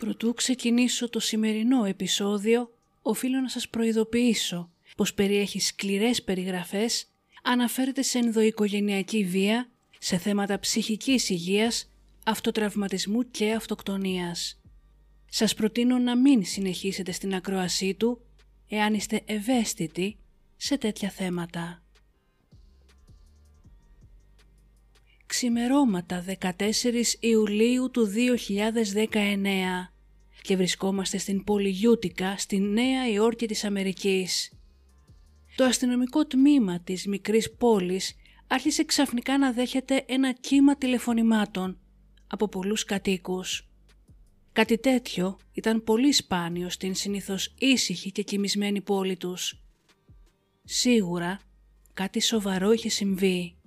Προτού ξεκινήσω το σημερινό επεισόδιο, οφείλω να σας προειδοποιήσω πως περιέχει σκληρές περιγραφές, αναφέρεται σε ενδοοικογενειακή βία, σε θέματα ψυχικής υγείας, αυτοτραυματισμού και αυτοκτονίας. Σας προτείνω να μην συνεχίσετε στην ακροασή του, εάν είστε ευαίσθητοι σε τέτοια θέματα. Ξημερώματα 14 Ιουλίου του 2019 και βρισκόμαστε στην πόλη Γιούτικα στη Νέα Υόρκη της Αμερικής. Το αστυνομικό τμήμα της μικρής πόλης άρχισε ξαφνικά να δέχεται ένα κύμα τηλεφωνημάτων από πολλούς κατοίκους. Κάτι τέτοιο ήταν πολύ σπάνιο στην συνήθως ήσυχη και κοιμισμένη πόλη τους. Σίγουρα κάτι σοβαρό είχε συμβεί.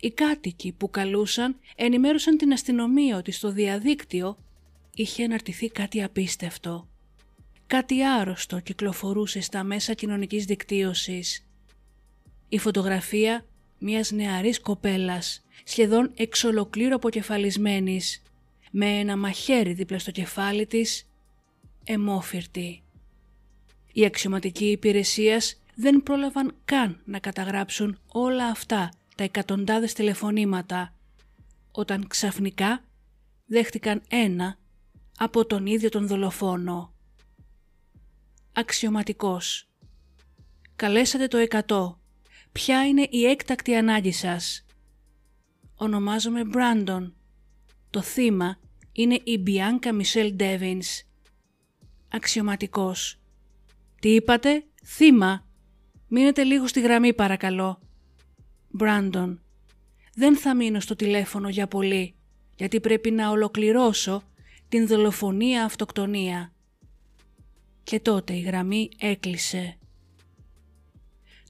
Οι κάτοικοι που καλούσαν ενημέρωσαν την αστυνομία ότι στο διαδίκτυο είχε αναρτηθεί κάτι απίστευτο. Κάτι άρρωστο κυκλοφορούσε στα μέσα κοινωνικής δικτύωσης. Η φωτογραφία μιας νεαρής κοπέλας, σχεδόν εξ ολοκλήρου αποκεφαλισμένης, με ένα μαχαίρι δίπλα στο κεφάλι της, εμόφυρτη. Οι αξιωματικοί υπηρεσίας δεν πρόλαβαν καν να καταγράψουν όλα αυτά τα εκατοντάδες τηλεφωνήματα, όταν ξαφνικά δέχτηκαν ένα από τον ίδιο τον δολοφόνο. Αξιωματικός. Καλέσατε το 100. Ποια είναι η έκτακτη ανάγκη σας; Ονομάζομαι Μπράντον. Το θύμα είναι η Μπιάνκα Μισελ Ντέβινς. Αξιωματικός. Τι είπατε, θύμα; Μείνετε λίγο στη γραμμή παρακαλώ. Μπράντον. Δεν θα μείνω στο τηλέφωνο για πολύ, γιατί πρέπει να ολοκληρώσω την δολοφονία αυτοκτονία. Και τότε η γραμμή έκλεισε.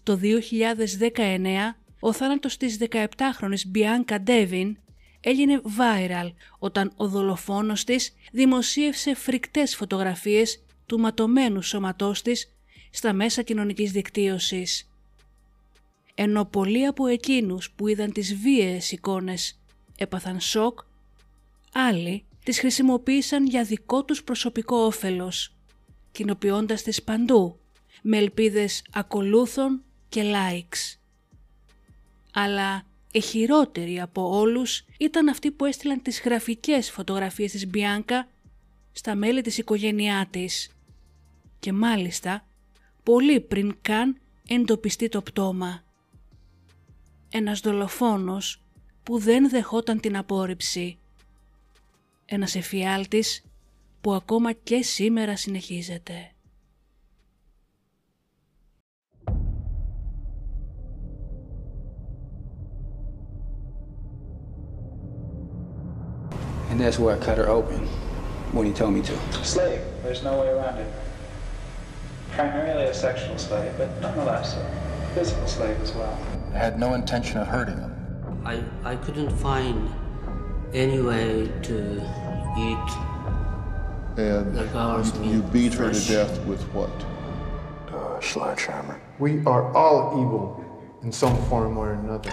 Το 2019 ο θάνατος της 17χρονης Μπιάνκα Ντέβιν έγινε viral όταν ο δολοφόνος της δημοσίευσε φρικτές φωτογραφίες του ματωμένου σώματός της στα μέσα κοινωνικής δικτύωσης. Ενώ πολλοί από εκείνους που είδαν τις βίαιες εικόνες έπαθαν σοκ, άλλοι τις χρησιμοποίησαν για δικό τους προσωπικό όφελος, κοινοποιώντας τις παντού με ελπίδες ακολούθων και likes. Αλλά οι χειρότεροι από όλους ήταν αυτοί που έστειλαν τις γραφικές φωτογραφίες της Μπιάνκα στα μέλη της οικογένειά της και μάλιστα πολύ πριν καν εντοπιστεί το πτώμα. Ένας δολοφόνος που δεν δεχόταν την απόρριψη. Ένας εφιάλτης που ακόμα και σήμερα συνεχίζεται. And that's where I cut her open when he told me to. Slave. There's no way around it. Primarily a sexual slave, but nonetheless a physical slave as well. I had no intention of hurting him. I, I couldn't find any way to eat And the girl's meat. you beat her to death with what? Uh, sledgehammer. We are all evil in some form or another.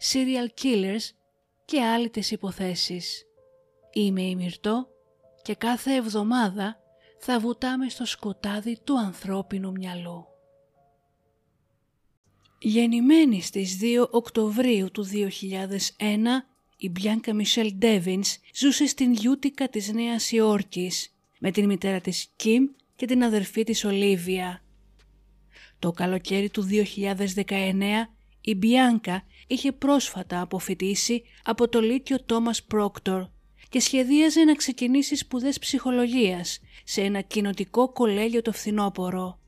serial killers και άλλες υποθέσεις. Είμαι η Μυρτώ και κάθε εβδομάδα θα βουτάμε στο σκοτάδι του ανθρώπινου μυαλού. Γεννημένη στις 2 Οκτωβρίου του 2001, η Μπιάνκα Μισελ Ντέβινς ζούσε στην Γιούτικα της Νέας Υόρκης με την μητέρα της Κιμ και την αδερφή της Ολίβια. Το καλοκαίρι του 2019 η Μπιάνκα είχε πρόσφατα αποφυτίσει από το Λύκειο Τόμας Πρόκτορ και σχεδίαζε να ξεκινήσει σπουδές ψυχολογίας σε ένα κοινοτικό κολέγιο το φθινόπωρο.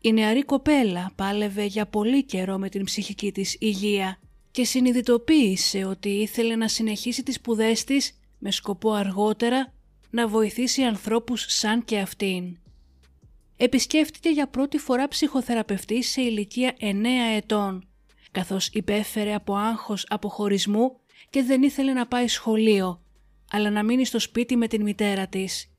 Η νεαρή κοπέλα πάλευε για πολύ καιρό με την ψυχική της υγεία και συνειδητοποίησε ότι ήθελε να συνεχίσει τις σπουδές της με σκοπό αργότερα να βοηθήσει ανθρώπους σαν και αυτήν. Επισκέφτηκε για πρώτη φορά ψυχοθεραπευτή σε ηλικία 9 ετών, καθώς υπέφερε από άγχος αποχωρισμού και δεν ήθελε να πάει σχολείο, αλλά να μείνει στο σπίτι με την μητέρα της.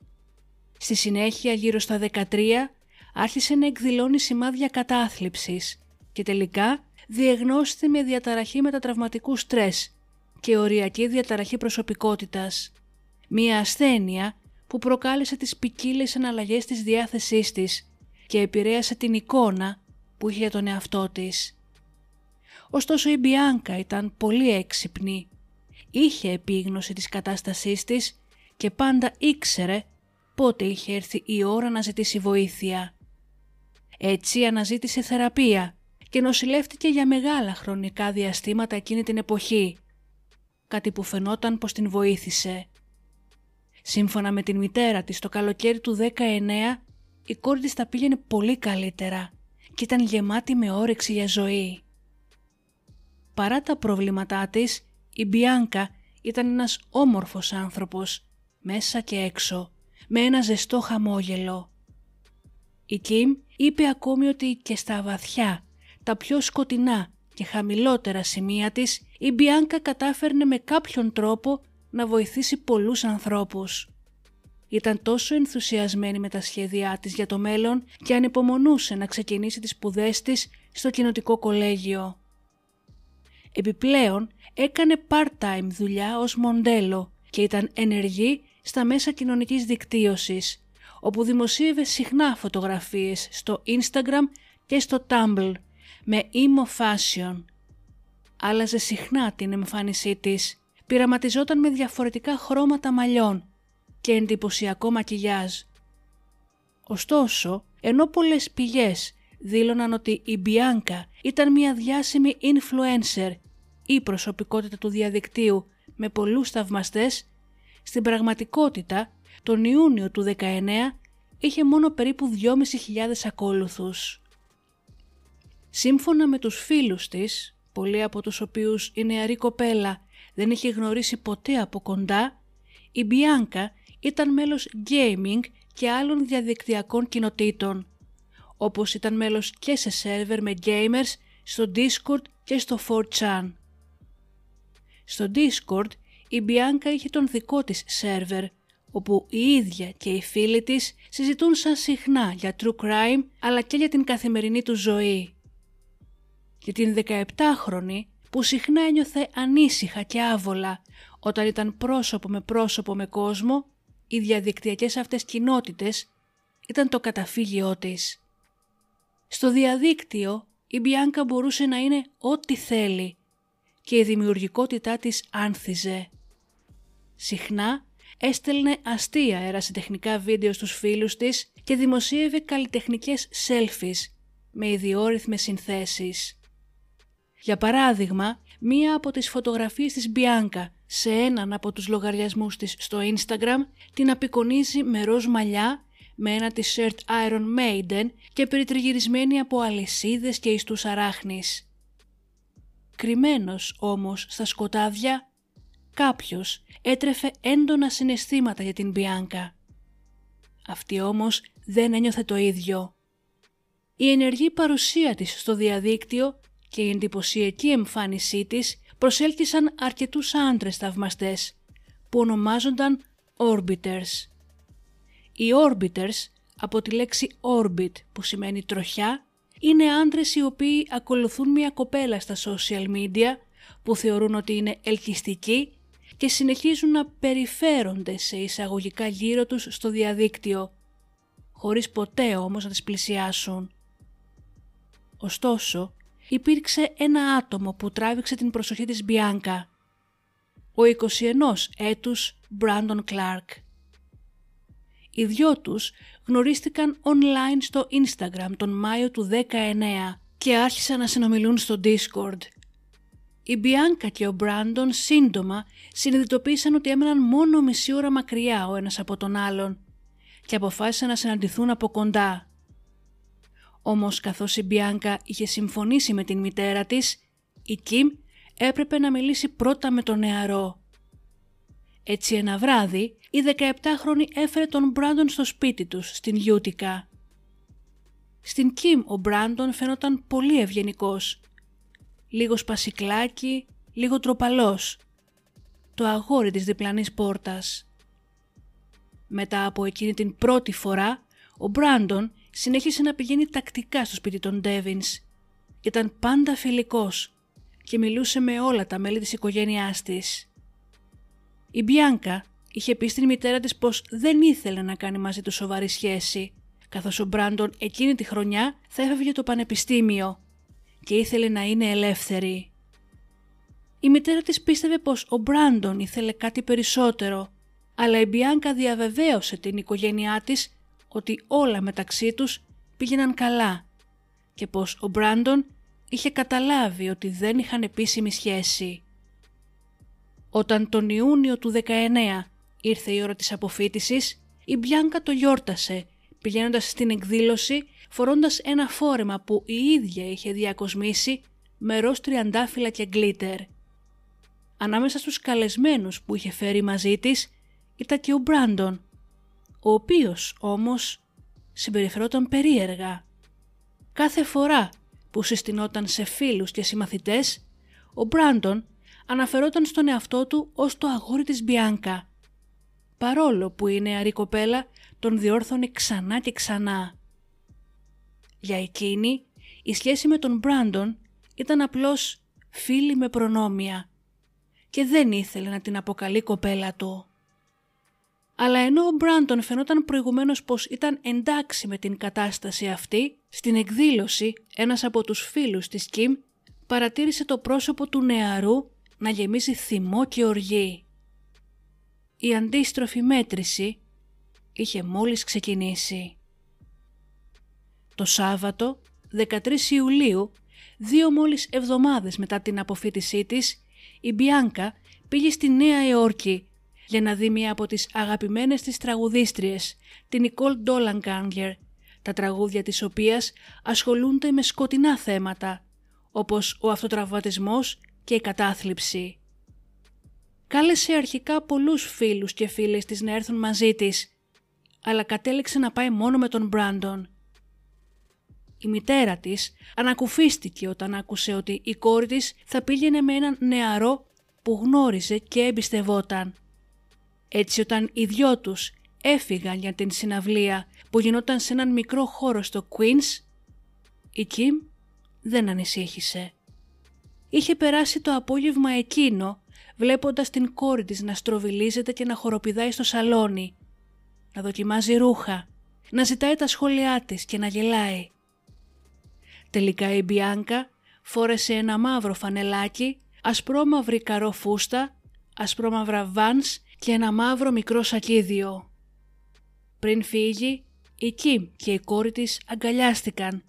Στη συνέχεια, γύρω στα 13, άρχισε να εκδηλώνει σημάδια κατάθλιψης και τελικά διεγνώστηκε με διαταραχή μετατραυματικού στρες και οριακή διαταραχή προσωπικότητας. Μία ασθένεια που προκάλεσε τις ποικίλες αναλλαγές της διάθεσής της και επηρέασε την εικόνα που είχε για τον εαυτό της. Ωστόσο η Μπιάνκα ήταν πολύ έξυπνη. Είχε επίγνωση της κατάστασής της και πάντα ήξερε πότε είχε έρθει η ώρα να ζητήσει βοήθεια. Έτσι αναζήτησε θεραπεία και νοσηλεύτηκε για μεγάλα χρονικά διαστήματα εκείνη την εποχή, κάτι που φαινόταν πως την βοήθησε. Σύμφωνα με την μητέρα της το καλοκαίρι του 19 η κόρη της τα πήγαινε πολύ καλύτερα και ήταν γεμάτη με όρεξη για ζωή. Παρά τα προβλήματά της, η Μπιάνκα ήταν ένας όμορφος άνθρωπος, μέσα και έξω, με ένα ζεστό χαμόγελο. Η Κιμ είπε ακόμη ότι και στα βαθιά, τα πιο σκοτεινά και χαμηλότερα σημεία της, η Μπιάνκα κατάφερνε με κάποιον τρόπο να βοηθήσει πολλούς ανθρώπους. Ήταν τόσο ενθουσιασμένη με τα σχέδιά της για το μέλλον και ανυπομονούσε να ξεκινήσει τις σπουδές της στο κοινοτικό κολέγιο. Επιπλέον έκανε part-time δουλειά ως μοντέλο και ήταν ενεργή στα μέσα κοινωνικής δικτύωσης, όπου δημοσίευε συχνά φωτογραφίες στο Instagram και στο Tumblr με emo fashion. Άλλαζε συχνά την εμφάνισή της πειραματιζόταν με διαφορετικά χρώματα μαλλιών και εντυπωσιακό μακιγιάζ. Ωστόσο, ενώ πολλές πηγές δήλωναν ότι η Μπιάνκα ήταν μια διάσημη influencer ή προσωπικότητα του διαδικτύου με πολλούς θαυμαστές, στην πραγματικότητα τον Ιούνιο του 19 είχε μόνο περίπου 2.500 ακόλουθους. Σύμφωνα με τους φίλους της, πολλοί από τους οποίους η νεαρή κοπέλα δεν είχε γνωρίσει ποτέ από κοντά, η Μπιάνκα ήταν μέλος gaming και άλλων διαδικτυακών κοινοτήτων, όπως ήταν μέλος και σε σερβερ με gamers στο Discord και στο 4chan. Στο Discord η Μπιάνκα είχε τον δικό της σερβερ, όπου η ίδια και οι φίλοι της συζητούν σαν συχνά για true crime αλλά και για την καθημερινή του ζωή. Για την 17χρονη που συχνά ένιωθε ανήσυχα και άβολα όταν ήταν πρόσωπο με πρόσωπο με κόσμο, οι διαδικτυακές αυτές κοινότητες ήταν το καταφύγιό της. Στο διαδίκτυο η Μπιάνκα μπορούσε να είναι ό,τι θέλει και η δημιουργικότητά της άνθιζε. Συχνά έστελνε αστεία ερασιτεχνικά βίντεο στους φίλους της και δημοσίευε καλλιτεχνικές selfies με ιδιόρυθμες συνθέσεις. Για παράδειγμα, μία από τις φωτογραφίες της Μπιάνκα σε έναν από τους λογαριασμούς της στο Instagram την απεικονίζει με ροζ μαλλιά, με ένα t-shirt Iron Maiden και περιτριγυρισμένη από αλυσίδες και ιστούς αράχνης. Κρυμμένος όμως στα σκοτάδια, κάποιος έτρεφε έντονα συναισθήματα για την Μπιάνκα. Αυτή όμως δεν ένιωθε το ίδιο. Η ενεργή παρουσία της στο διαδίκτυο και η εντυπωσιακή εμφάνισή της προσέλκυσαν αρκετούς άντρες θαυμαστές που ονομάζονταν Orbiters. Οι Orbiters από τη λέξη Orbit που σημαίνει τροχιά είναι άντρες οι οποίοι ακολουθούν μια κοπέλα στα social media που θεωρούν ότι είναι ελκυστική και συνεχίζουν να περιφέρονται σε εισαγωγικά γύρω τους στο διαδίκτυο, χωρίς ποτέ όμως να τις πλησιάσουν. Ωστόσο, υπήρξε ένα άτομο που τράβηξε την προσοχή της Μπιάνκα. Ο 21 έτους Μπράντον Κλάρκ. Οι δυο τους γνωρίστηκαν online στο Instagram τον Μάιο του 19 και άρχισαν να συνομιλούν στο Discord. Η Μπιάνκα και ο Μπράντον σύντομα συνειδητοποίησαν ότι έμεναν μόνο μισή ώρα μακριά ο ένας από τον άλλον και αποφάσισαν να συναντηθούν από κοντά. Όμως καθώς η Μπιάνκα είχε συμφωνήσει με την μητέρα της, η Κιμ έπρεπε να μιλήσει πρώτα με τον νεαρό. Έτσι ένα βράδυ η 17χρονη έφερε τον Μπράντον στο σπίτι τους στην Γιούτικα. Στην Κιμ ο Μπράντον φαίνονταν πολύ ευγενικός. Λίγο σπασικλάκι, λίγο τροπαλός. Το αγόρι της διπλανής πόρτας. Μετά από εκείνη την πρώτη φορά, ο Μπράντον συνέχισε να πηγαίνει τακτικά στο σπίτι των Ντέβινς. Ήταν πάντα φιλικός και μιλούσε με όλα τα μέλη της οικογένειάς της. Η Μπιάνκα είχε πει στην μητέρα της πως δεν ήθελε να κάνει μαζί του σοβαρή σχέση, καθώς ο Μπράντον εκείνη τη χρονιά θα έφευγε το πανεπιστήμιο και ήθελε να είναι ελεύθερη. Η μητέρα της πίστευε πως ο Μπράντον ήθελε κάτι περισσότερο, αλλά η Μπιάνκα διαβεβαίωσε την οικογένειά της ότι όλα μεταξύ τους πήγαιναν καλά και πως ο Μπράντον είχε καταλάβει ότι δεν είχαν επίσημη σχέση. Όταν τον Ιούνιο του 19 ήρθε η ώρα της αποφύτισης, η Μπιάνκα το γιόρτασε πηγαίνοντας στην εκδήλωση φορώντας ένα φόρεμα που η ίδια είχε διακοσμήσει με ροζ τριαντάφυλλα και γκλίτερ. Ανάμεσα στους καλεσμένους που είχε φέρει μαζί της ήταν και ο Μπράντον, ο οποίος όμως συμπεριφερόταν περίεργα. Κάθε φορά που συστηνόταν σε φίλους και συμμαθητές, ο Μπράντον αναφερόταν στον εαυτό του ως το αγόρι της Μπιάνκα. Παρόλο που η νεαρή κοπέλα τον διόρθωνε ξανά και ξανά. Για εκείνη, η σχέση με τον Μπράντον ήταν απλώς φίλη με προνόμια και δεν ήθελε να την αποκαλεί κοπέλα του. Αλλά ενώ ο Μπράντον φαινόταν προηγουμένως πως ήταν εντάξει με την κατάσταση αυτή, στην εκδήλωση ένας από τους φίλους της Κιμ παρατήρησε το πρόσωπο του νεαρού να γεμίζει θυμό και οργή. Η αντίστροφη μέτρηση είχε μόλις ξεκινήσει. Το Σάββατο, 13 Ιουλίου, δύο μόλις εβδομάδες μετά την αποφύτισή της, η Μπιάνκα πήγε στη Νέα Υόρκη για να δει μία από τις αγαπημένες της τραγουδίστριες, την Νικόλ Ντόλανγκάνγκερ, τα τραγούδια της οποίας ασχολούνται με σκοτεινά θέματα, όπως ο αυτοτραυματισμός και η κατάθλιψη. Κάλεσε αρχικά πολλούς φίλους και φίλες της να έρθουν μαζί της, αλλά κατέληξε να πάει μόνο με τον Μπράντον. Η μητέρα της ανακουφίστηκε όταν άκουσε ότι η κόρη της θα πήγαινε με έναν νεαρό που γνώριζε και εμπιστευόταν. Έτσι όταν οι δυο τους έφυγαν για την συναυλία που γινόταν σε έναν μικρό χώρο στο Queens, η Κιμ δεν ανησύχησε. Είχε περάσει το απόγευμα εκείνο βλέποντας την κόρη της να στροβιλίζεται και να χοροπηδάει στο σαλόνι, να δοκιμάζει ρούχα, να ζητάει τα σχόλιά της και να γελάει. Τελικά η Μπιάνκα φόρεσε ένα μαύρο φανελάκι, ασπρόμαυρη καρό φούστα, ασπρόμαυρα βάνς και ένα μαύρο μικρό σακίδιο. Πριν φύγει, η Κιμ και η κόρη της αγκαλιάστηκαν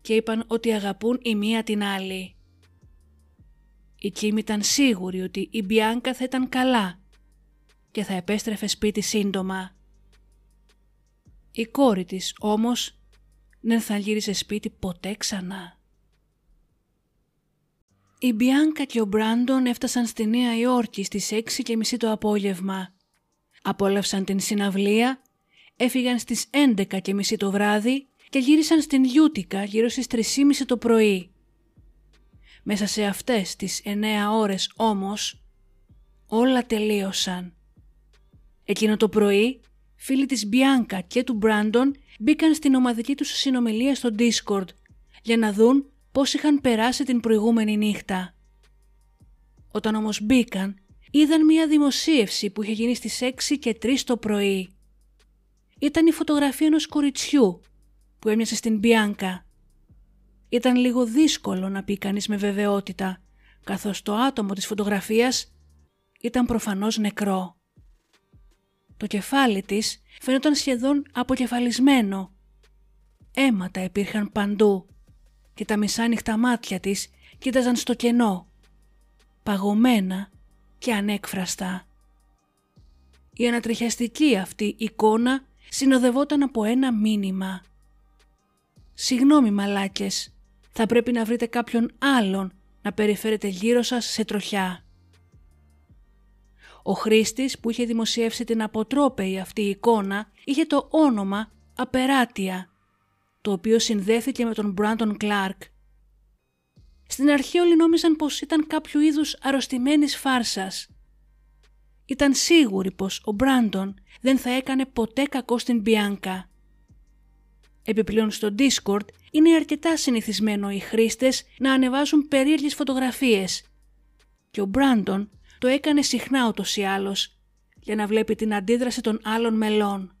και είπαν ότι αγαπούν η μία την άλλη. Η Κιμ ήταν σίγουρη ότι η Μπιάνκα θα ήταν καλά και θα επέστρεφε σπίτι σύντομα. Η κόρη της όμως δεν θα γύρισε σπίτι ποτέ ξανά. Η Μπιάνκα και ο Μπράντον έφτασαν στη Νέα Υόρκη στις 6 και μισή το απόγευμα. Απόλαυσαν την συναυλία, έφυγαν στις 11 και μισή το βράδυ και γύρισαν στην Γιούτικα γύρω στις 3.30 το πρωί. Μέσα σε αυτές τις 9 ώρες όμως όλα τελείωσαν. Εκείνο το πρωί φίλοι της Μπιάνκα και του Μπράντον μπήκαν στην ομαδική τους συνομιλία στο Discord για να δουν πώς είχαν περάσει την προηγούμενη νύχτα. Όταν όμως μπήκαν, είδαν μια δημοσίευση που είχε γίνει στις 6 και 3 το πρωί. Ήταν η φωτογραφία ενός κοριτσιού που έμοιασε στην Μπιάνκα. Ήταν λίγο δύσκολο να πει κανείς με βεβαιότητα, καθώς το άτομο της φωτογραφίας ήταν προφανώς νεκρό. Το κεφάλι της φαίνονταν σχεδόν αποκεφαλισμένο. Αίματα υπήρχαν παντού και τα μισάνυχτα μάτια της κοίταζαν στο κενό, παγωμένα και ανέκφραστα. Η ανατριχιαστική αυτή εικόνα συνοδευόταν από ένα μήνυμα. «Συγγνώμη μαλάκες, θα πρέπει να βρείτε κάποιον άλλον να περιφέρετε γύρω σας σε τροχιά». Ο χρήστης που είχε δημοσιεύσει την αποτρόπαιη αυτή εικόνα είχε το όνομα Απεράτια, το οποίο συνδέθηκε με τον Μπράντον Κλάρκ. Στην αρχή όλοι νόμιζαν πως ήταν κάποιο είδους αρρωστημένης φάρσας. Ήταν σίγουροι πως ο Μπράντον δεν θα έκανε ποτέ κακό στην Μπιάνκα. Επιπλέον στο Discord είναι αρκετά συνηθισμένο οι χρήστες να ανεβάζουν περίεργες φωτογραφίες και ο Μπράντον το έκανε συχνά ούτως ή άλλως για να βλέπει την αντίδραση των άλλων μελών.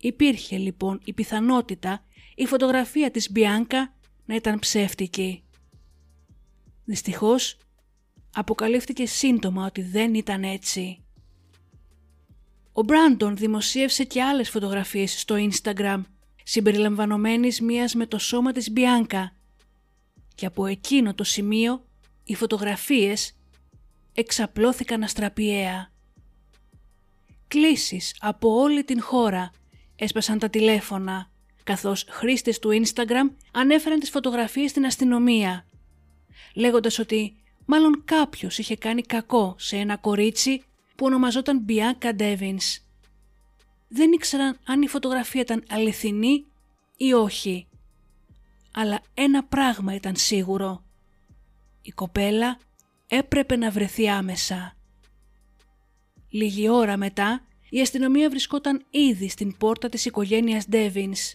Υπήρχε λοιπόν η πιθανότητα η φωτογραφία της Μπιάνκα να ήταν ψεύτικη. Δυστυχώς αποκαλύφθηκε σύντομα ότι δεν ήταν έτσι. Ο Μπράντον δημοσίευσε και άλλες φωτογραφίες στο Instagram συμπεριλαμβανομένης μίας με το σώμα της Μπιάνκα και από εκείνο το σημείο οι φωτογραφίες εξαπλώθηκαν αστραπιαία. Κλήσεις από όλη την χώρα έσπασαν τα τηλέφωνα καθώς χρήστες του Instagram ανέφεραν τις φωτογραφίες στην αστυνομία λέγοντας ότι μάλλον κάποιος είχε κάνει κακό σε ένα κορίτσι που ονομαζόταν Bianca Devins. Δεν ήξεραν αν η φωτογραφία ήταν αληθινή ή όχι. Αλλά ένα πράγμα ήταν σίγουρο. Η κοπέλα έπρεπε να βρεθεί άμεσα. Λίγη ώρα μετά η αστυνομία βρισκόταν ήδη στην πόρτα της οικογένειας Devins.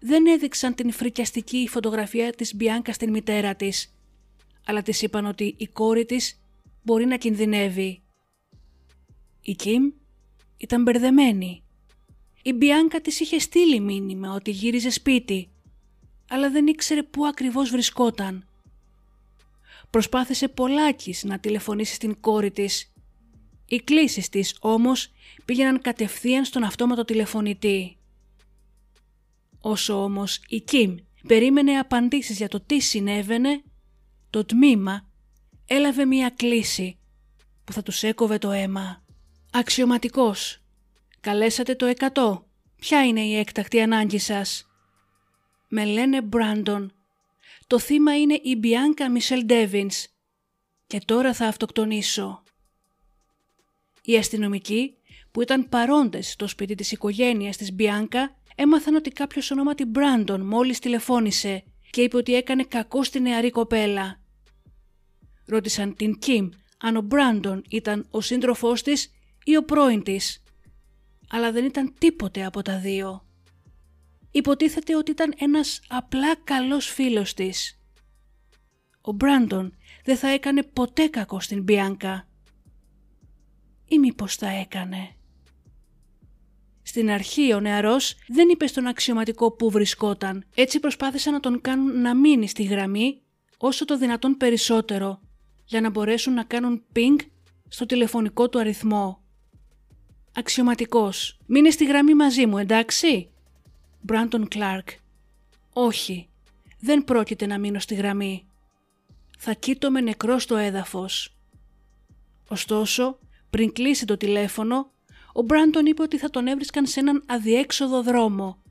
Δεν έδειξαν την φρικιαστική φωτογραφία της Μπιάνκα στην μητέρα της, αλλά της είπαν ότι η κόρη της μπορεί να κινδυνεύει. Η Κιμ ήταν μπερδεμένη. Η Μπιάνκα της είχε στείλει μήνυμα ότι γύριζε σπίτι, αλλά δεν ήξερε πού ακριβώς βρισκόταν. Προσπάθησε πολλάκις να τηλεφωνήσει στην κόρη της. Οι κλήσεις της όμως πήγαιναν κατευθείαν στον αυτόματο τηλεφωνητή. Όσο όμως η Κιμ περίμενε απαντήσεις για το τι συνέβαινε, το τμήμα έλαβε μία κλίση που θα τους έκοβε το αίμα. Αξιωματικός. Καλέσατε το 100. Ποια είναι η έκτακτη ανάγκη σας; Με λένε Μπράντον. Το θύμα είναι η Μπιάνκα Μισελ Ντέβινς. Και τώρα θα αυτοκτονήσω. Οι αστυνομικοί που ήταν παρόντες στο σπίτι της οικογένειας της Μπιάνκα έμαθαν ότι κάποιος ονόματι Μπράντον μόλις τηλεφώνησε και είπε ότι έκανε κακό στη νεαρή κοπέλα. Ρώτησαν την Κιμ αν ο Μπράντον ήταν ο σύντροφός της ή ο πρώην της. Αλλά δεν ήταν τίποτε από τα δύο. Υποτίθεται ότι ήταν ένας απλά καλός φίλος της. Ο Μπράντον δεν θα έκανε ποτέ κακό στην Μπιάνκα. Ή μήπως θα έκανε. Στην αρχή ο νεαρός δεν είπε στον αξιωματικό που βρισκόταν, έτσι προσπάθησαν να τον κάνουν να μείνει στη γραμμή όσο το δυνατόν περισσότερο, για να μπορέσουν να κάνουν ping στο τηλεφωνικό του αριθμό. Αξιωματικός, μείνε στη γραμμή μαζί μου, εντάξει; Μπράντον Κλάρκ. Όχι, δεν πρόκειται να μείνω στη γραμμή. Θα με νεκρό στο έδαφος. Ωστόσο, πριν κλείσει το τηλέφωνο, ο Μπράντον είπε ότι θα τον έβρισκαν σε έναν αδιέξοδο δρόμο,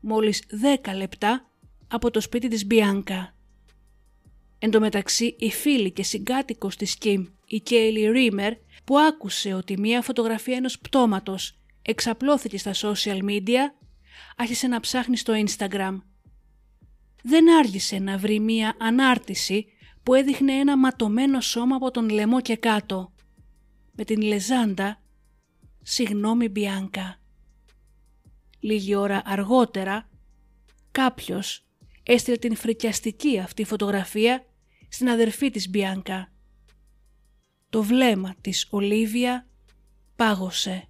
μόλις 10 λεπτά από το σπίτι της Μπιάνκα. Εν τω μεταξύ η φίλη και συγκάτοικος της Κιμ, η Κέιλι Ρίμερ, που άκουσε ότι μία φωτογραφία ενός πτώματος εξαπλώθηκε στα social media, άρχισε να ψάχνει στο Instagram. Δεν άργησε να βρει μία ανάρτηση που έδειχνε ένα ματωμένο σώμα από τον λαιμό και κάτω, με την λεζάντα «Συγγνώμη Μπιάνκα». Λίγη ώρα αργότερα, κάποιος έστειλε την φρικιαστική αυτή φωτογραφία στην αδερφή της Μπιάνκα. Το βλέμμα της Ολίβια πάγωσε.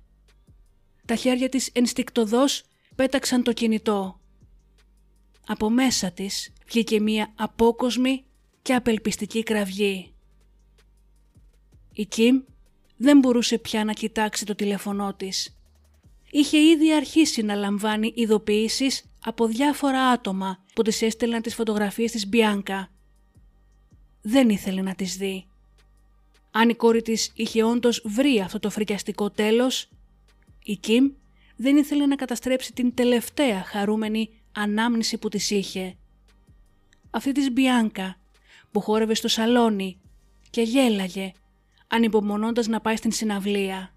Τα χέρια της ενστικτοδός πέταξαν το κινητό. Από μέσα της βγήκε μία απόκοσμη και απελπιστική κραυγή. Η Κιμ δεν μπορούσε πια να κοιτάξει το τηλέφωνό της. Είχε ήδη αρχίσει να λαμβάνει ειδοποιήσεις από διάφορα άτομα που της έστελναν τις φωτογραφίες της Μπιάνκα. Δεν ήθελε να τις δει. Αν η κόρη της είχε όντως βρει αυτό το φρικιαστικό τέλος, η Κιμ δεν ήθελε να καταστρέψει την τελευταία χαρούμενη ανάμνηση που της είχε. Αυτή της Μπιάνκα που χόρευε στο σαλόνι και γέλαγε ανυπομονώντας να πάει στην συναυλία.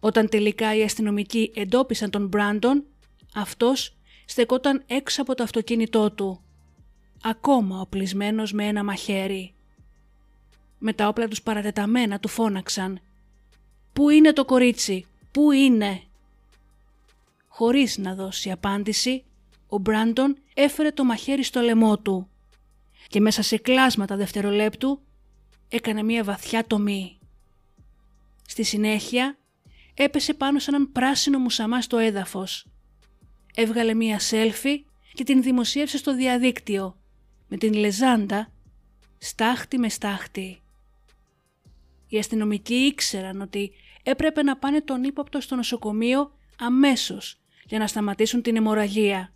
Όταν τελικά οι αστυνομικοί εντόπισαν τον Μπράντον, αυτός στεκόταν έξω από το αυτοκίνητό του, ακόμα οπλισμένος με ένα μαχαίρι. Με τα όπλα τους παρατεταμένα του φώναξαν «Πού είναι το κορίτσι, πού είναι» Χωρίς να δώσει απάντηση, ο Μπράντον έφερε το μαχαίρι στο λαιμό του και μέσα σε κλάσματα δευτερολέπτου έκανε μία βαθιά τομή. Στη συνέχεια έπεσε πάνω σε έναν πράσινο μουσαμά στο έδαφος. Έβγαλε μία σέλφι και την δημοσίευσε στο διαδίκτυο με την λεζάντα στάχτη με στάχτη. Οι αστυνομικοί ήξεραν ότι έπρεπε να πάνε τον ύποπτο στο νοσοκομείο αμέσως για να σταματήσουν την αιμορραγία.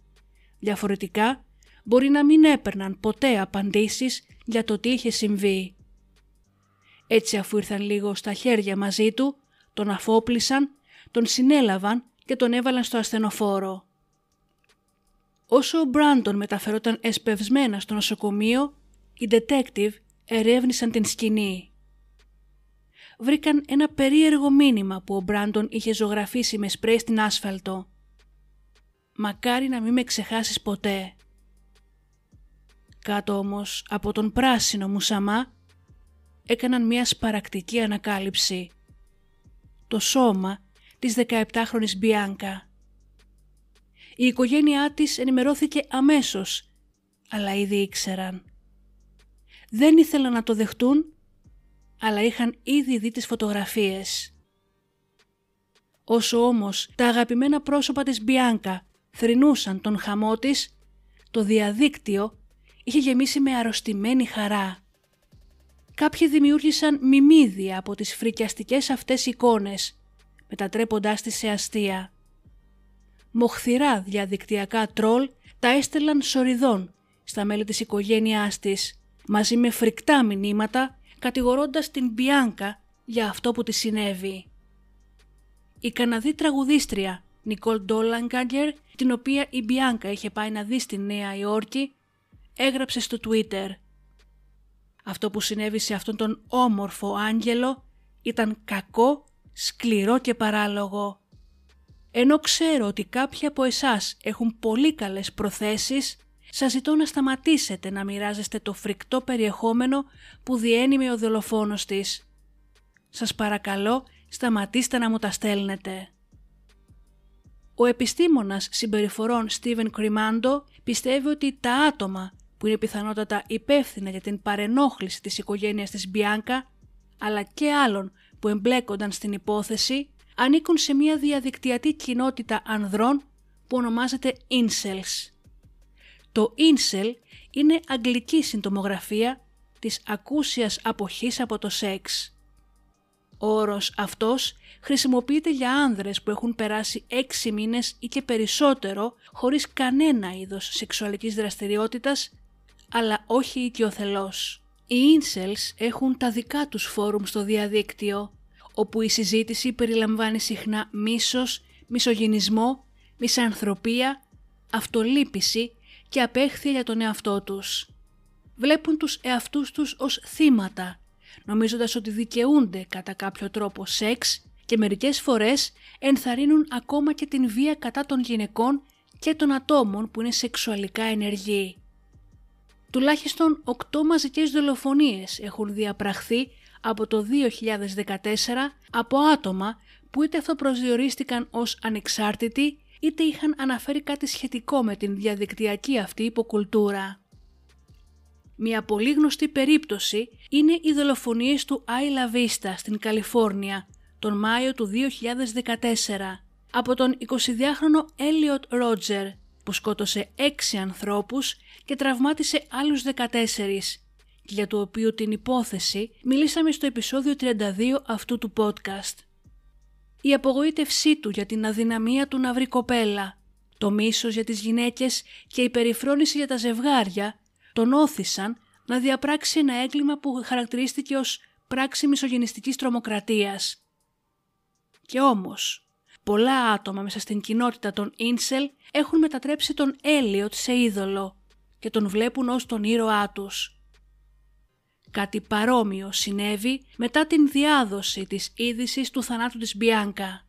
Διαφορετικά μπορεί να μην έπαιρναν ποτέ απαντήσεις για το τι είχε συμβεί. Έτσι αφού ήρθαν λίγο στα χέρια μαζί του, τον αφόπλησαν, τον συνέλαβαν και τον έβαλαν στο ασθενοφόρο. Όσο ο Μπράντον μεταφερόταν εσπευσμένα στο νοσοκομείο, οι detective ερεύνησαν την σκηνή. Βρήκαν ένα περίεργο μήνυμα που ο Μπράντον είχε ζωγραφίσει με σπρέι στην άσφαλτο. «Μακάρι να μην με ξεχάσεις ποτέ». Κάτω όμως από τον πράσινο μουσαμά έκαναν μια σπαρακτική ανακάλυψη. Το σώμα της 17χρονης Μπιάνκα. Η οικογένειά της ενημερώθηκε αμέσως, αλλά ήδη ήξεραν. Δεν ήθελαν να το δεχτούν, αλλά είχαν ήδη δει τις φωτογραφίες. Όσο όμως τα αγαπημένα πρόσωπα της Μπιάνκα θρυνούσαν τον χαμό της, το διαδίκτυο είχε γεμίσει με αρρωστημένη χαρά. Κάποιοι δημιούργησαν μιμίδια από τις φρικιαστικές αυτές εικόνες, μετατρέποντάς τις σε αστεία. Μοχθηρά διαδικτυακά τρόλ τα έστελαν σοριδών στα μέλη της οικογένειάς της, μαζί με φρικτά μηνύματα, κατηγορώντας την Μπιάνκα για αυτό που της συνέβη. Η Καναδή τραγουδίστρια Νικόλ Ντόλαγκαγκερ, την οποία η Μπιάνκα είχε πάει να δει στη Νέα Υόρκη, έγραψε στο Twitter αυτό που συνέβη σε αυτόν τον όμορφο άγγελο ήταν κακό, σκληρό και παράλογο. Ενώ ξέρω ότι κάποιοι από εσάς έχουν πολύ καλές προθέσεις, σας ζητώ να σταματήσετε να μοιράζεστε το φρικτό περιεχόμενο που διένυμε ο δολοφόνος της. Σας παρακαλώ σταματήστε να μου τα στέλνετε. Ο επιστήμονας συμπεριφορών Στίβεν Κριμάντο πιστεύει ότι τα άτομα που είναι πιθανότατα υπεύθυνα για την παρενόχληση της οικογένειας της Μπιάνκα, αλλά και άλλων που εμπλέκονταν στην υπόθεση, ανήκουν σε μια διαδικτυατή κοινότητα ανδρών που ονομάζεται Incels. Το Incel είναι αγγλική συντομογραφία της ακούσιας αποχής από το σεξ. Ο όρος αυτός χρησιμοποιείται για άνδρες που έχουν περάσει έξι μήνες ή και περισσότερο χωρίς κανένα είδος σεξουαλικής δραστηριότητας αλλά όχι οικειοθελώς. Οι incels έχουν τα δικά τους φόρουμ στο διαδίκτυο, όπου η συζήτηση περιλαμβάνει συχνά μίσος, μισογυνισμό, μισανθρωπία, αυτολύπηση και απέχθεια για τον εαυτό τους. Βλέπουν τους εαυτούς τους ως θύματα, νομίζοντας ότι δικαιούνται κατά κάποιο τρόπο σεξ και μερικές φορές ενθαρρύνουν ακόμα και την βία κατά των γυναικών και των ατόμων που είναι σεξουαλικά ενεργοί. Τουλάχιστον 8 μαζικές δολοφονίες έχουν διαπραχθεί από το 2014 από άτομα που είτε αυτοπροσδιορίστηκαν ως ανεξάρτητοι είτε είχαν αναφέρει κάτι σχετικό με την διαδικτυακή αυτή υποκουλτούρα. Μια πολύ γνωστή περίπτωση είναι οι δολοφονίες του Άιλα Vista στην Καλιφόρνια τον Μάιο του 2014 από τον 22χρονο Έλιοτ Ρότζερ που σκότωσε 6 ανθρώπους και τραυμάτισε άλλους 14 για το οποίο την υπόθεση μιλήσαμε στο επεισόδιο 32 αυτού του podcast. Η απογοήτευσή του για την αδυναμία του να βρει κοπέλα, το μίσος για τις γυναίκες και η περιφρόνηση για τα ζευγάρια τον όθησαν να διαπράξει ένα έγκλημα που χαρακτηρίστηκε ως πράξη μισογενιστικής τρομοκρατίας. Και όμως, πολλά άτομα μέσα στην κοινότητα των Ίνσελ έχουν μετατρέψει τον Έλιοτ σε είδωλο και τον βλέπουν ως τον ήρωά τους. Κάτι παρόμοιο συνέβη μετά την διάδοση της είδησης του θανάτου της Μπιάνκα.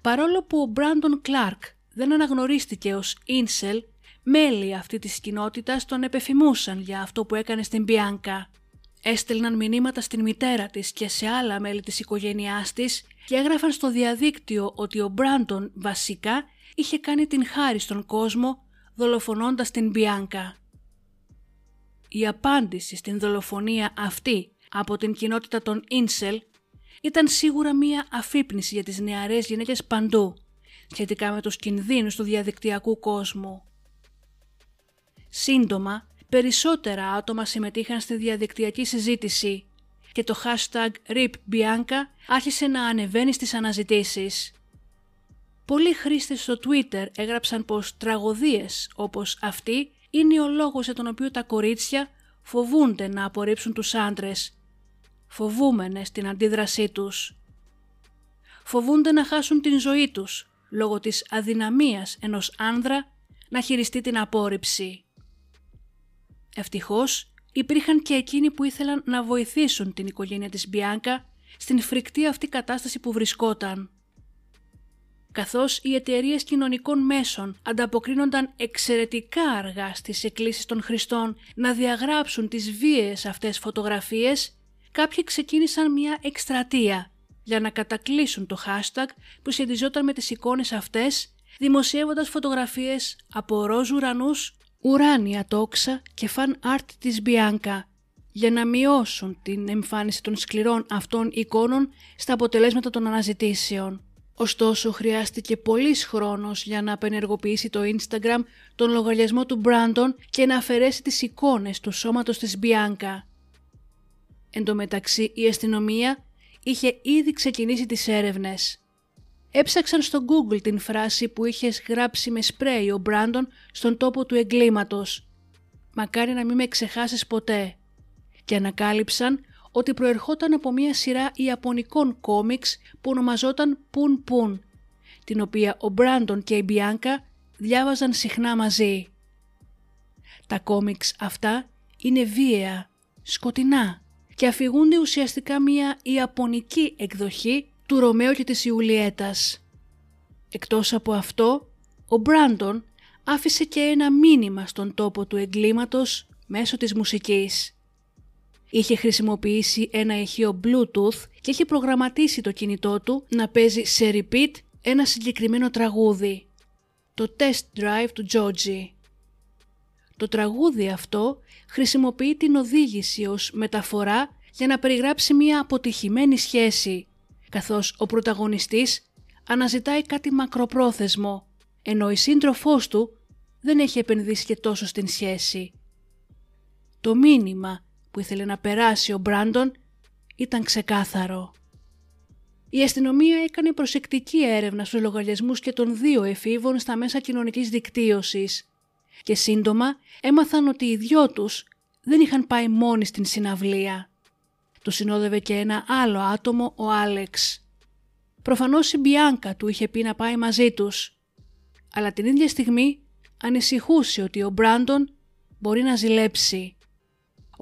Παρόλο που ο Μπράντον Κλάρκ δεν αναγνωρίστηκε ως Ίνσελ, μέλη αυτή της κοινότητας τον επεφημούσαν για αυτό που έκανε στην Μπιάνκα. Έστελναν μηνύματα στην μητέρα της και σε άλλα μέλη της οικογένειάς της και έγραφαν στο διαδίκτυο ότι ο Μπράντον βασικά είχε κάνει την χάρη στον κόσμο δολοφονώντας την Μπιάνκα. Η απάντηση στην δολοφονία αυτή από την κοινότητα των Ίνσελ ήταν σίγουρα μία αφύπνιση για τις νεαρές γυναίκες παντού σχετικά με τους κινδύνους του διαδικτυακού κόσμου. Σύντομα, περισσότερα άτομα συμμετείχαν στη διαδικτυακή συζήτηση και το hashtag RIPBianca άρχισε να ανεβαίνει στις αναζητήσεις. Πολλοί χρήστες στο Twitter έγραψαν πως τραγωδίες όπως αυτή είναι ο λόγος για τον οποίο τα κορίτσια φοβούνται να απορρίψουν τους άντρες, φοβούμενες την αντίδρασή τους. Φοβούνται να χάσουν την ζωή τους λόγω της αδυναμίας ενός άνδρα να χειριστεί την απόρριψη. Ευτυχώς υπήρχαν και εκείνοι που ήθελαν να βοηθήσουν την οικογένεια της Μπιάνκα στην φρικτή αυτή κατάσταση που βρισκόταν. Καθώς οι εταιρείες κοινωνικών μέσων ανταποκρίνονταν εξαιρετικά αργά στις εκκλήσεις των χρηστών να διαγράψουν τις βίαιες αυτές φωτογραφίες, κάποιοι ξεκίνησαν μια εκστρατεία για να κατακλείσουν το hashtag που σχετιζόταν με τις εικόνες αυτές, δημοσιεύοντας φωτογραφίες από ροζ ουρανούς, ουράνια τόξα και fan art της Bianca, για να μειώσουν την εμφάνιση των σκληρών αυτών εικόνων στα αποτελέσματα των αναζητήσεων. Ωστόσο, χρειάστηκε πολύς χρόνος για να απενεργοποιήσει το Instagram τον λογαριασμό του Brandon και να αφαιρέσει τις εικόνες του σώματος της Bianca. Εν τω μεταξύ, η αστυνομία είχε ήδη ξεκινήσει τις έρευνες. Έψαξαν στο Google την φράση που είχε γράψει με σπρέι ο Μπράντον στον τόπο του εγκλήματος. «Μακάρι να μην με ξεχάσεις ποτέ» και ανακάλυψαν ότι προερχόταν από μια σειρά ιαπωνικών κόμιξ που ονομαζόταν Πουν Πουν, την οποία ο Μπράντον και η Μπιάνκα διάβαζαν συχνά μαζί. Τα κόμιξ αυτά είναι βίαια, σκοτεινά και αφηγούνται ουσιαστικά μια ιαπωνική εκδοχή του Ρωμαίου και της Ιουλιέτας. Εκτός από αυτό, ο Μπράντον άφησε και ένα μήνυμα στον τόπο του εγκλήματος μέσω της μουσικής. Είχε χρησιμοποιήσει ένα ηχείο Bluetooth και είχε προγραμματίσει το κινητό του να παίζει σε repeat ένα συγκεκριμένο τραγούδι, το Test Drive του Georgie. Το τραγούδι αυτό χρησιμοποιεί την οδήγηση ως μεταφορά για να περιγράψει μια αποτυχημένη σχέση, καθώς ο πρωταγωνιστής αναζητάει κάτι μακροπρόθεσμο, ενώ η σύντροφός του δεν έχει επενδύσει και τόσο στην σχέση. Το μήνυμα που ήθελε να περάσει ο Μπράντον ήταν ξεκάθαρο. Η αστυνομία έκανε προσεκτική έρευνα στους λογαριασμούς και των δύο εφήβων στα μέσα κοινωνικής δικτύωσης και σύντομα έμαθαν ότι οι δυο τους δεν είχαν πάει μόνοι στην συναυλία. Του συνόδευε και ένα άλλο άτομο, ο Άλεξ. Προφανώς η Μπιάνκα του είχε πει να πάει μαζί τους, αλλά την ίδια στιγμή ανησυχούσε ότι ο Μπράντον μπορεί να ζηλέψει.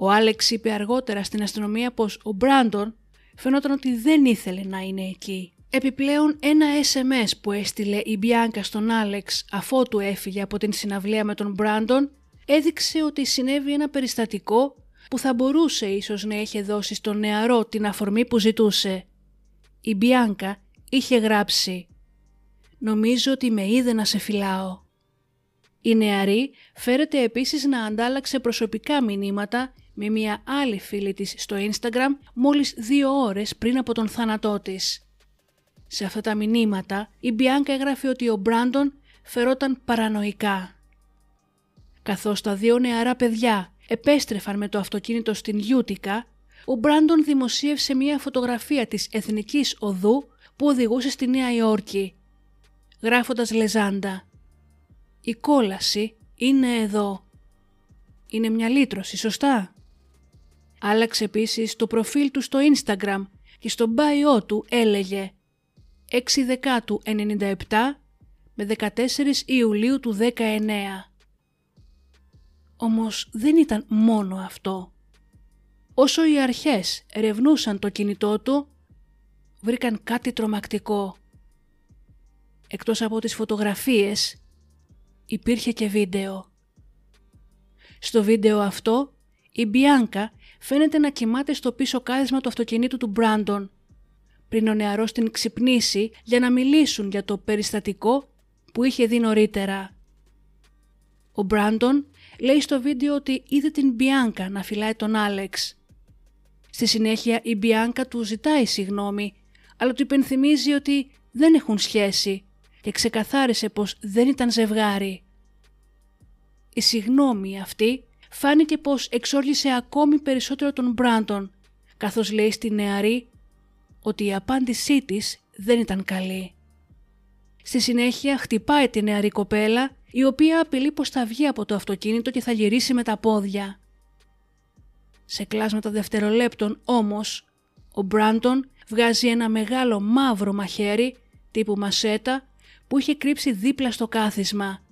Ο Άλεξ είπε αργότερα στην αστυνομία πως ο Μπράντον φαινόταν ότι δεν ήθελε να είναι εκεί. Επιπλέον ένα SMS που έστειλε η Μπιάνκα στον Άλεξ αφότου έφυγε από την συναυλία με τον Μπράντον έδειξε ότι συνέβη ένα περιστατικό που θα μπορούσε ίσως να είχε δώσει στον νεαρό την αφορμή που ζητούσε. Η Μπιάνκα είχε γράψει «Νομίζω ότι με είδε να σε φυλάω». Η νεαρή φέρεται επίσης να αντάλλαξε προσωπικά μηνύματα με μια άλλη φίλη της στο Instagram μόλις δύο ώρες πριν από τον θάνατό της. Σε αυτά τα μηνύματα η Μπιάνκα έγραφε ότι ο Μπράντον φερόταν παρανοϊκά. Καθώς τα δύο νεαρά παιδιά επέστρεφαν με το αυτοκίνητο στην Γιούτικα, ο Μπράντον δημοσίευσε μια φωτογραφία της Εθνικής Οδού που οδηγούσε στη Νέα Υόρκη, γράφοντας λεζάντα «Η κόλαση είναι εδώ». Είναι μια λύτρωση, σωστά; Άλλαξε επίσης το προφίλ του στο Instagram και στο bio του έλεγε 6 Δεκάτου 97 με 14 Ιουλίου του 19. Όμως δεν ήταν μόνο αυτό. Όσο οι αρχές ερευνούσαν το κινητό του, βρήκαν κάτι τρομακτικό. Εκτός από τις φωτογραφίες, υπήρχε και βίντεο. Στο βίντεο αυτό, η Μπιάνκα φαίνεται να κοιμάται στο πίσω κάθισμα του αυτοκινήτου του Μπράντον, πριν ο νεαρός την ξυπνήσει για να μιλήσουν για το περιστατικό που είχε δει νωρίτερα. Ο Μπράντον λέει στο βίντεο ότι είδε την Μπιάνκα να φυλάει τον Άλεξ. Στη συνέχεια η Μπιάνκα του ζητάει συγνώμη, αλλά του υπενθυμίζει ότι δεν έχουν σχέση και ξεκαθάρισε πως δεν ήταν ζευγάρι. Η συγνώμη αυτή φάνηκε πως εξόργησε ακόμη περισσότερο τον Μπράντον, καθώς λέει στη νεαρή ότι η απάντησή της δεν ήταν καλή. Στη συνέχεια χτυπάει τη νεαρή κοπέλα, η οποία απειλεί πως θα βγει από το αυτοκίνητο και θα γυρίσει με τα πόδια. Σε κλάσματα δευτερολέπτων όμως, ο Μπράντον βγάζει ένα μεγάλο μαύρο μαχαίρι τύπου μασέτα που είχε κρύψει δίπλα στο κάθισμα.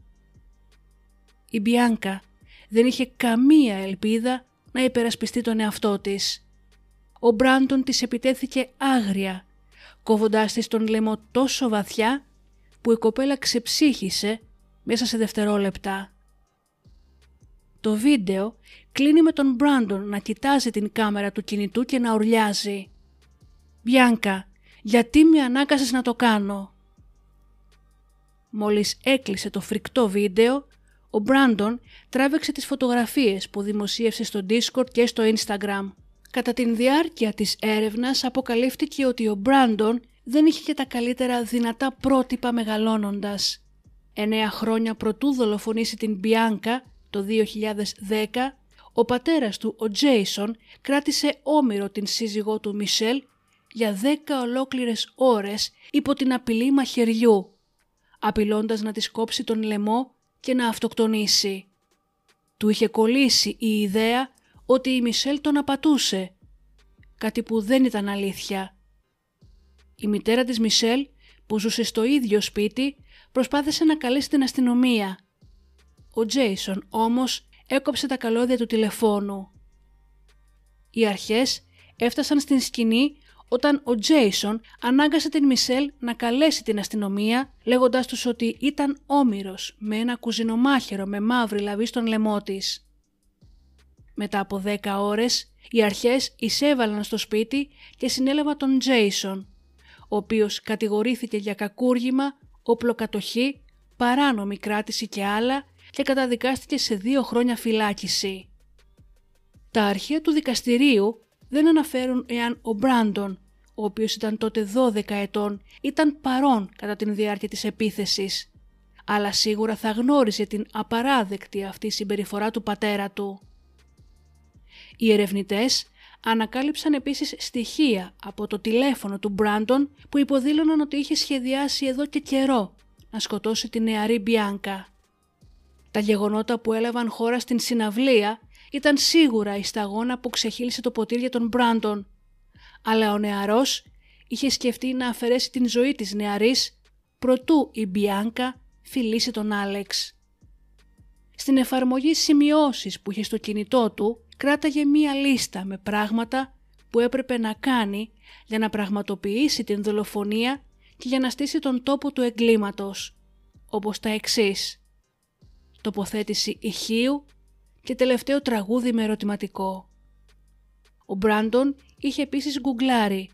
Η Μπιάνκα δεν είχε καμία ελπίδα να υπερασπιστεί τον εαυτό της. Ο Μπράντον της επιτέθηκε άγρια, κόβοντάς της τον λαιμό τόσο βαθιά που η κοπέλα ξεψύχησε μέσα σε δευτερόλεπτα. Το βίντεο κλείνει με τον Μπράντον να κοιτάζει την κάμερα του κινητού και να ουρλιάζει. «Μπιάνκα, γιατί με ανάγκασες να το κάνω» Μόλις έκλεισε το φρικτό βίντεο, ο Μπράντον τράβηξε τις φωτογραφίες που δημοσίευσε στο Discord και στο Instagram. Κατά την διάρκεια της έρευνας αποκαλύφθηκε ότι ο Μπράντον δεν είχε και τα καλύτερα δυνατά πρότυπα μεγαλώνοντας. Εννέα χρόνια προτού δολοφονήσει την Μπιάνκα το 2010, ο πατέρας του, ο Τζέισον, κράτησε όμοιρο την σύζυγό του Μισελ για δέκα ολόκληρες ώρες υπό την απειλή μαχαιριού απειλώντας να της κόψει τον λαιμό και να αυτοκτονήσει. Του είχε κολλήσει η ιδέα ότι η Μισελ τον απατούσε, κάτι που δεν ήταν αλήθεια. Η μητέρα της Μισελ, που ζούσε στο ίδιο σπίτι, προσπάθησε να καλέσει την αστυνομία. Ο Τζέισον όμως έκοψε τα καλώδια του τηλεφώνου. Οι αρχές έφτασαν στην σκηνή όταν ο Τζέισον ανάγκασε την Μισελ να καλέσει την αστυνομία λέγοντάς τους ότι ήταν όμοιρος με ένα κουζινομάχαιρο με μαύρη λαβή στον λαιμό της. Μετά από δέκα ώρες οι αρχές εισέβαλαν στο σπίτι και συνέλαβαν τον Τζέισον, ο οποίος κατηγορήθηκε για κακούργημα, οπλοκατοχή, παράνομη κράτηση και άλλα και καταδικάστηκε σε δύο χρόνια φυλάκιση. Τα αρχεία του δικαστηρίου δεν αναφέρουν εάν ο Μπράντον, ο οποίος ήταν τότε 12 ετών, ήταν παρόν κατά την διάρκεια της επίθεσης, αλλά σίγουρα θα γνώριζε την απαράδεκτη αυτή συμπεριφορά του πατέρα του. Οι ερευνητές ανακάλυψαν επίσης στοιχεία από το τηλέφωνο του Μπράντον που υποδήλωναν ότι είχε σχεδιάσει εδώ και καιρό να σκοτώσει τη νεαρή Μπιάνκα. Τα γεγονότα που έλαβαν χώρα στην συναυλία ήταν σίγουρα η σταγόνα που ξεχύλισε το ποτήρι για τον Μπράντον, αλλά ο νεαρός είχε σκεφτεί να αφαιρέσει την ζωή της νεαρής προτού η Μπιάνκα φιλήσει τον Άλεξ. Στην εφαρμογή σημειώσεις που είχε στο κινητό του κράταγε μία λίστα με πράγματα που έπρεπε να κάνει για να πραγματοποιήσει την δολοφονία και για να στήσει τον τόπο του εγκλήματος, όπως τα εξής. Τοποθέτηση ηχείου και τελευταίο τραγούδι με ερωτηματικό. Ο Μπράντον είχε επίσης γκουγκλάρει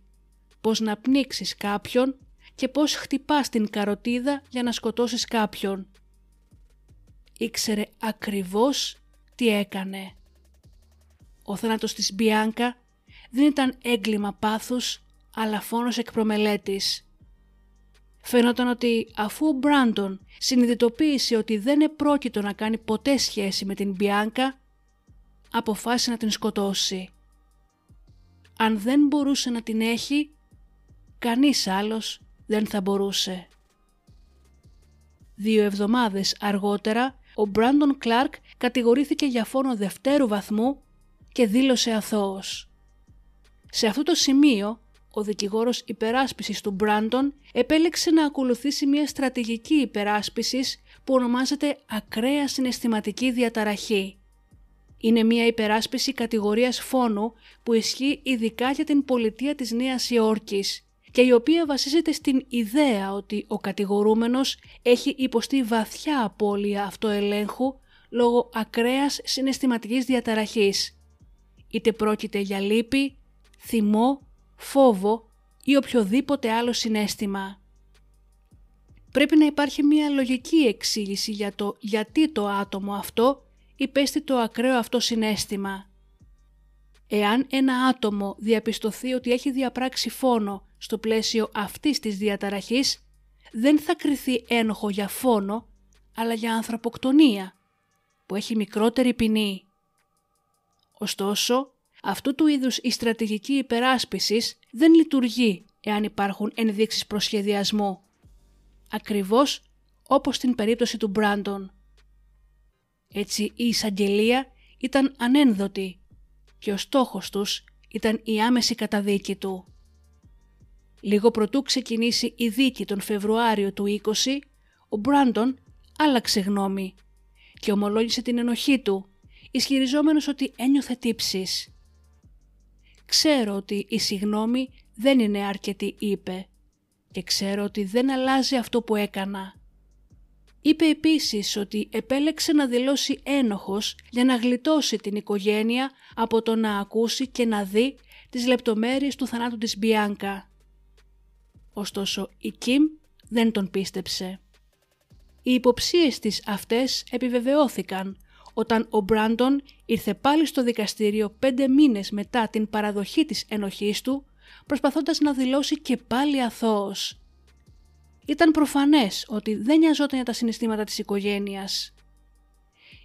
πώς να πνίξεις κάποιον και πώς χτυπάς την καροτίδα για να σκοτώσεις κάποιον. Ήξερε ακριβώς τι έκανε. Ο θάνατος της Μπιάνκα δεν ήταν έγκλημα πάθους, αλλά φόνος εκπρομελέτης. Φαίνονταν ότι αφού ο Μπράντον συνειδητοποίησε ότι δεν επρόκειτο να κάνει ποτέ σχέση με την Μπιάνκα, αποφάσισε να την σκοτώσει. Αν δεν μπορούσε να την έχει, κανείς άλλος δεν θα μπορούσε. Δύο εβδομάδες αργότερα, ο Μπράντον Κλάρκ κατηγορήθηκε για φόνο δευτέρου βαθμού και δήλωσε αθώος. Σε αυτό το σημείο, ο δικηγόρος υπεράσπισης του Μπράντον επέλεξε να ακολουθήσει μια στρατηγική υπεράσπισης που ονομάζεται ακραία συναισθηματική διαταραχή. Είναι μια υπεράσπιση κατηγορίας φόνου που ισχύει ειδικά για την πολιτεία της Νέας Υόρκης και η οποία βασίζεται στην ιδέα ότι ο κατηγορούμενος έχει υποστεί βαθιά απώλεια αυτοελέγχου λόγω ακραίας συναισθηματικής διαταραχής. Είτε πρόκειται για λύπη, θυμό, φόβο ή οποιοδήποτε άλλο συνέστημα. Πρέπει να υπάρχει μια λογική εξήγηση για το γιατί το άτομο αυτό υπέστη το ακραίο αυτό συνέστημα. Εάν ένα άτομο διαπιστωθεί ότι έχει διαπράξει φόνο στο πλαίσιο αυτής της διαταραχής, δεν θα κριθεί ένοχο για φόνο, αλλά για ανθρωποκτονία, που έχει μικρότερη ποινή. Ωστόσο, αυτού του είδους η στρατηγική υπεράσπισης δεν λειτουργεί εάν υπάρχουν ενδείξεις προσχεδιασμού. Ακριβώς όπως στην περίπτωση του Μπράντον. Έτσι η εισαγγελία ήταν ανένδοτη και ο στόχος τους ήταν η άμεση καταδίκη του. Λίγο προτού ξεκινήσει η δίκη τον Φεβρουάριο του 20, ο Μπράντον άλλαξε γνώμη και ομολόγησε την ενοχή του, ισχυριζόμενος ότι ένιωθε τύψεις. «Ξέρω ότι η συγνώμη δεν είναι αρκετή», είπε, «και ξέρω ότι δεν αλλάζει αυτό που έκανα». Είπε επίσης ότι επέλεξε να δηλώσει ένοχος για να γλιτώσει την οικογένεια από το να ακούσει και να δει τις λεπτομέρειες του θανάτου της Μπιάνκα. Ωστόσο η Κιμ δεν τον πίστεψε. Οι υποψίες της αυτές επιβεβαιώθηκαν όταν ο Μπράντον ήρθε πάλι στο δικαστήριο πέντε μήνες μετά την παραδοχή της ενοχής του προσπαθώντας να δηλώσει και πάλι αθώος. Ήταν προφανές ότι δεν νοιαζόταν για τα συναισθήματα της οικογένειας.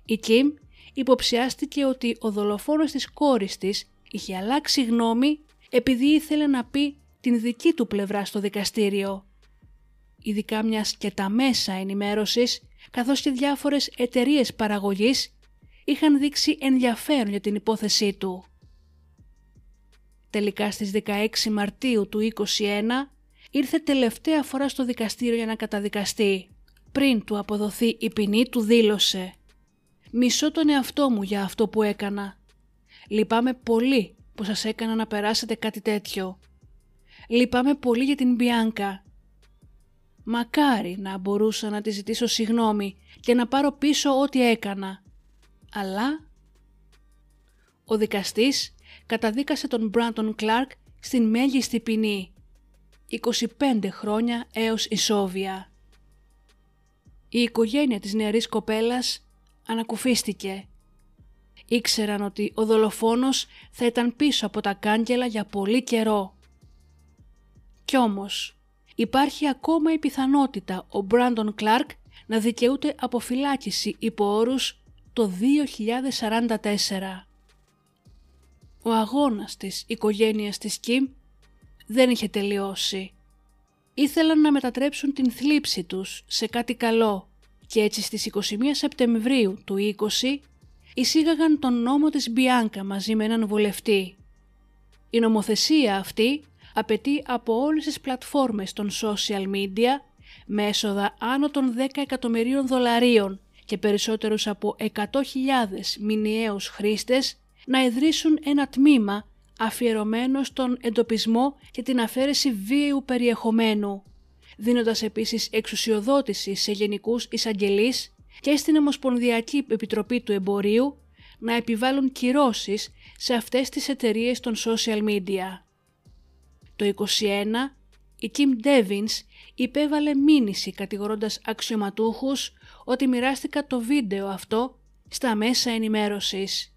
Η Κιμ υποψιάστηκε ότι ο δολοφόνος της κόρης της είχε αλλάξει γνώμη επειδή ήθελε να πει την δική του πλευρά στο δικαστήριο. Ειδικά μιας και τα μέσα ενημέρωσης καθώς και διάφορες εταιρείες παραγωγής είχαν δείξει ενδιαφέρον για την υπόθεσή του. Τελικά στις 16 Μαρτίου του 2021 ήρθε τελευταία φορά στο δικαστήριο για να καταδικαστεί. Πριν του αποδοθεί η ποινή του δήλωσε «Μισώ τον εαυτό μου για αυτό που έκανα. Λυπάμαι πολύ που σας έκανα να περάσετε κάτι τέτοιο. Λυπάμαι πολύ για την Μπιάνκα. Μακάρι να μπορούσα να τη ζητήσω συγνώμη και να πάρω πίσω ό,τι έκανα. Αλλά... Ο δικαστής καταδίκασε τον Μπράντον Κλάρκ στην μέγιστη ποινή 25 χρόνια έως ισόβια. Η οικογένεια της νεαρής κοπέλας ανακουφίστηκε. Ήξεραν ότι ο δολοφόνος θα ήταν πίσω από τα κάγκελα για πολύ καιρό. Κι όμως υπάρχει ακόμα η πιθανότητα ο Μπράντον Κλάρκ να δικαιούται από φυλάκιση υπό όρους το 2044. Ο αγώνας της οικογένειας της Κιμ δεν είχε τελειώσει. Ήθελαν να μετατρέψουν την θλίψη τους σε κάτι καλό και έτσι στις 21 Σεπτεμβρίου του 20 εισήγαγαν τον νόμο της Μπιάνκα μαζί με έναν βουλευτή. Η νομοθεσία αυτή απαιτεί από όλες τις πλατφόρμες των social media με έσοδα άνω των 10 εκατομμυρίων δολαρίων και περισσότερους από 100.000 μηνιαίους χρήστες να ιδρύσουν ένα τμήμα αφιερωμένο στον εντοπισμό και την αφαίρεση βίαιου περιεχομένου, δίνοντας επίσης εξουσιοδότηση σε γενικούς εισαγγελείς και στην Ομοσπονδιακή Επιτροπή του Εμπορίου να επιβάλλουν κυρώσεις σε αυτές τις εταιρείες των social media. Το 21 η Kim Devins υπέβαλε μήνυση κατηγορώντας αξιωματούχους ότι μοιράστηκα το βίντεο αυτό στα μέσα ενημέρωσης.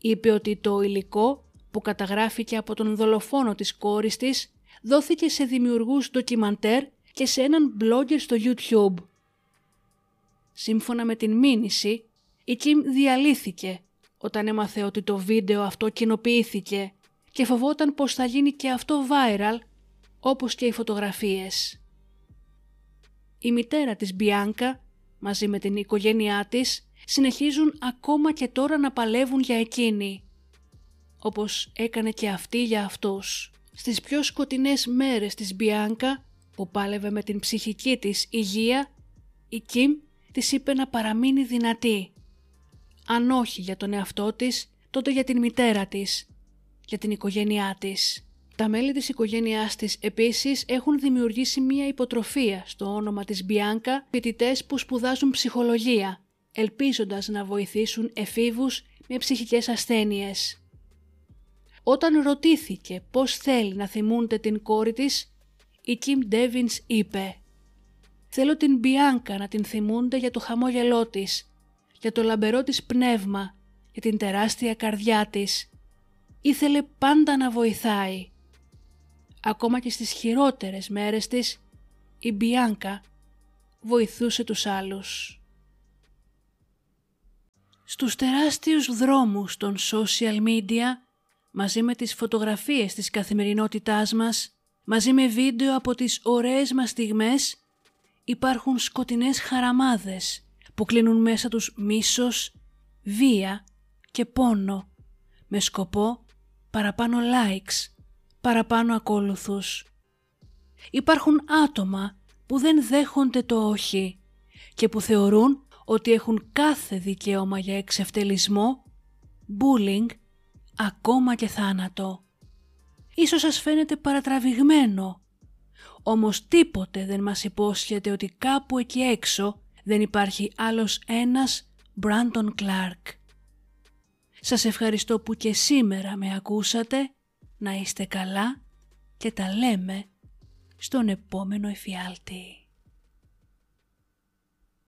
Είπε ότι το υλικό που καταγράφηκε από τον δολοφόνο της κόρης της δόθηκε σε δημιουργούς ντοκιμαντέρ και σε έναν blogger στο YouTube. Σύμφωνα με την μήνυση, η Kim διαλύθηκε όταν έμαθε ότι το βίντεο αυτό κοινοποιήθηκε και φοβόταν πως θα γίνει και αυτό viral όπως και οι φωτογραφίες. Η μητέρα της Μπιάνκα μαζί με την οικογένειά της συνεχίζουν ακόμα και τώρα να παλεύουν για εκείνη όπως έκανε και αυτή για αυτούς. Στις πιο σκοτεινές μέρες της Μπιάνκα που πάλευε με την ψυχική της υγεία η Κιμ της είπε να παραμείνει δυνατή. Αν όχι για τον εαυτό της, τότε για την μητέρα της, για την οικογένειά της. Τα μέλη της οικογένειάς της επίσης έχουν δημιουργήσει μία υποτροφία στο όνομα της Μπιάνκα φοιτητές που σπουδάζουν ψυχολογία, ελπίζοντας να βοηθήσουν εφήβους με ψυχικές ασθένειες. Όταν ρωτήθηκε πώς θέλει να θυμούνται την κόρη της, η Κιμ Ντέβινς είπε «Θέλω την Μπιάνκα να την θυμούνται για το χαμόγελό της, για το λαμπερό της πνεύμα, για την τεράστια καρδιά της. Ήθελε πάντα να βοηθάει. Ακόμα και στις χειρότερες μέρες της, η Μπιάνκα βοηθούσε τους άλλους. Στους τεράστιους δρόμους των social media, μαζί με τις φωτογραφίες της καθημερινότητάς μας, μαζί με βίντεο από τις ωραίες μας στιγμές, υπάρχουν σκοτεινές χαραμάδες που κλείνουν μέσα τους μίσος, βία και πόνο, με σκοπό παραπάνω likes, παραπάνω ακόλουθους. Υπάρχουν άτομα που δεν δέχονται το όχι και που θεωρούν ότι έχουν κάθε δικαίωμα για εξευτελισμό, bullying, ακόμα και θάνατο. Ίσως σας φαίνεται παρατραβηγμένο, όμως τίποτε δεν μας υπόσχεται ότι κάπου εκεί έξω δεν υπάρχει άλλος ένας Μπράντον Κλάρκ. Σας ευχαριστώ που και σήμερα με ακούσατε, να είστε καλά και τα λέμε στον επόμενο εφιάλτη.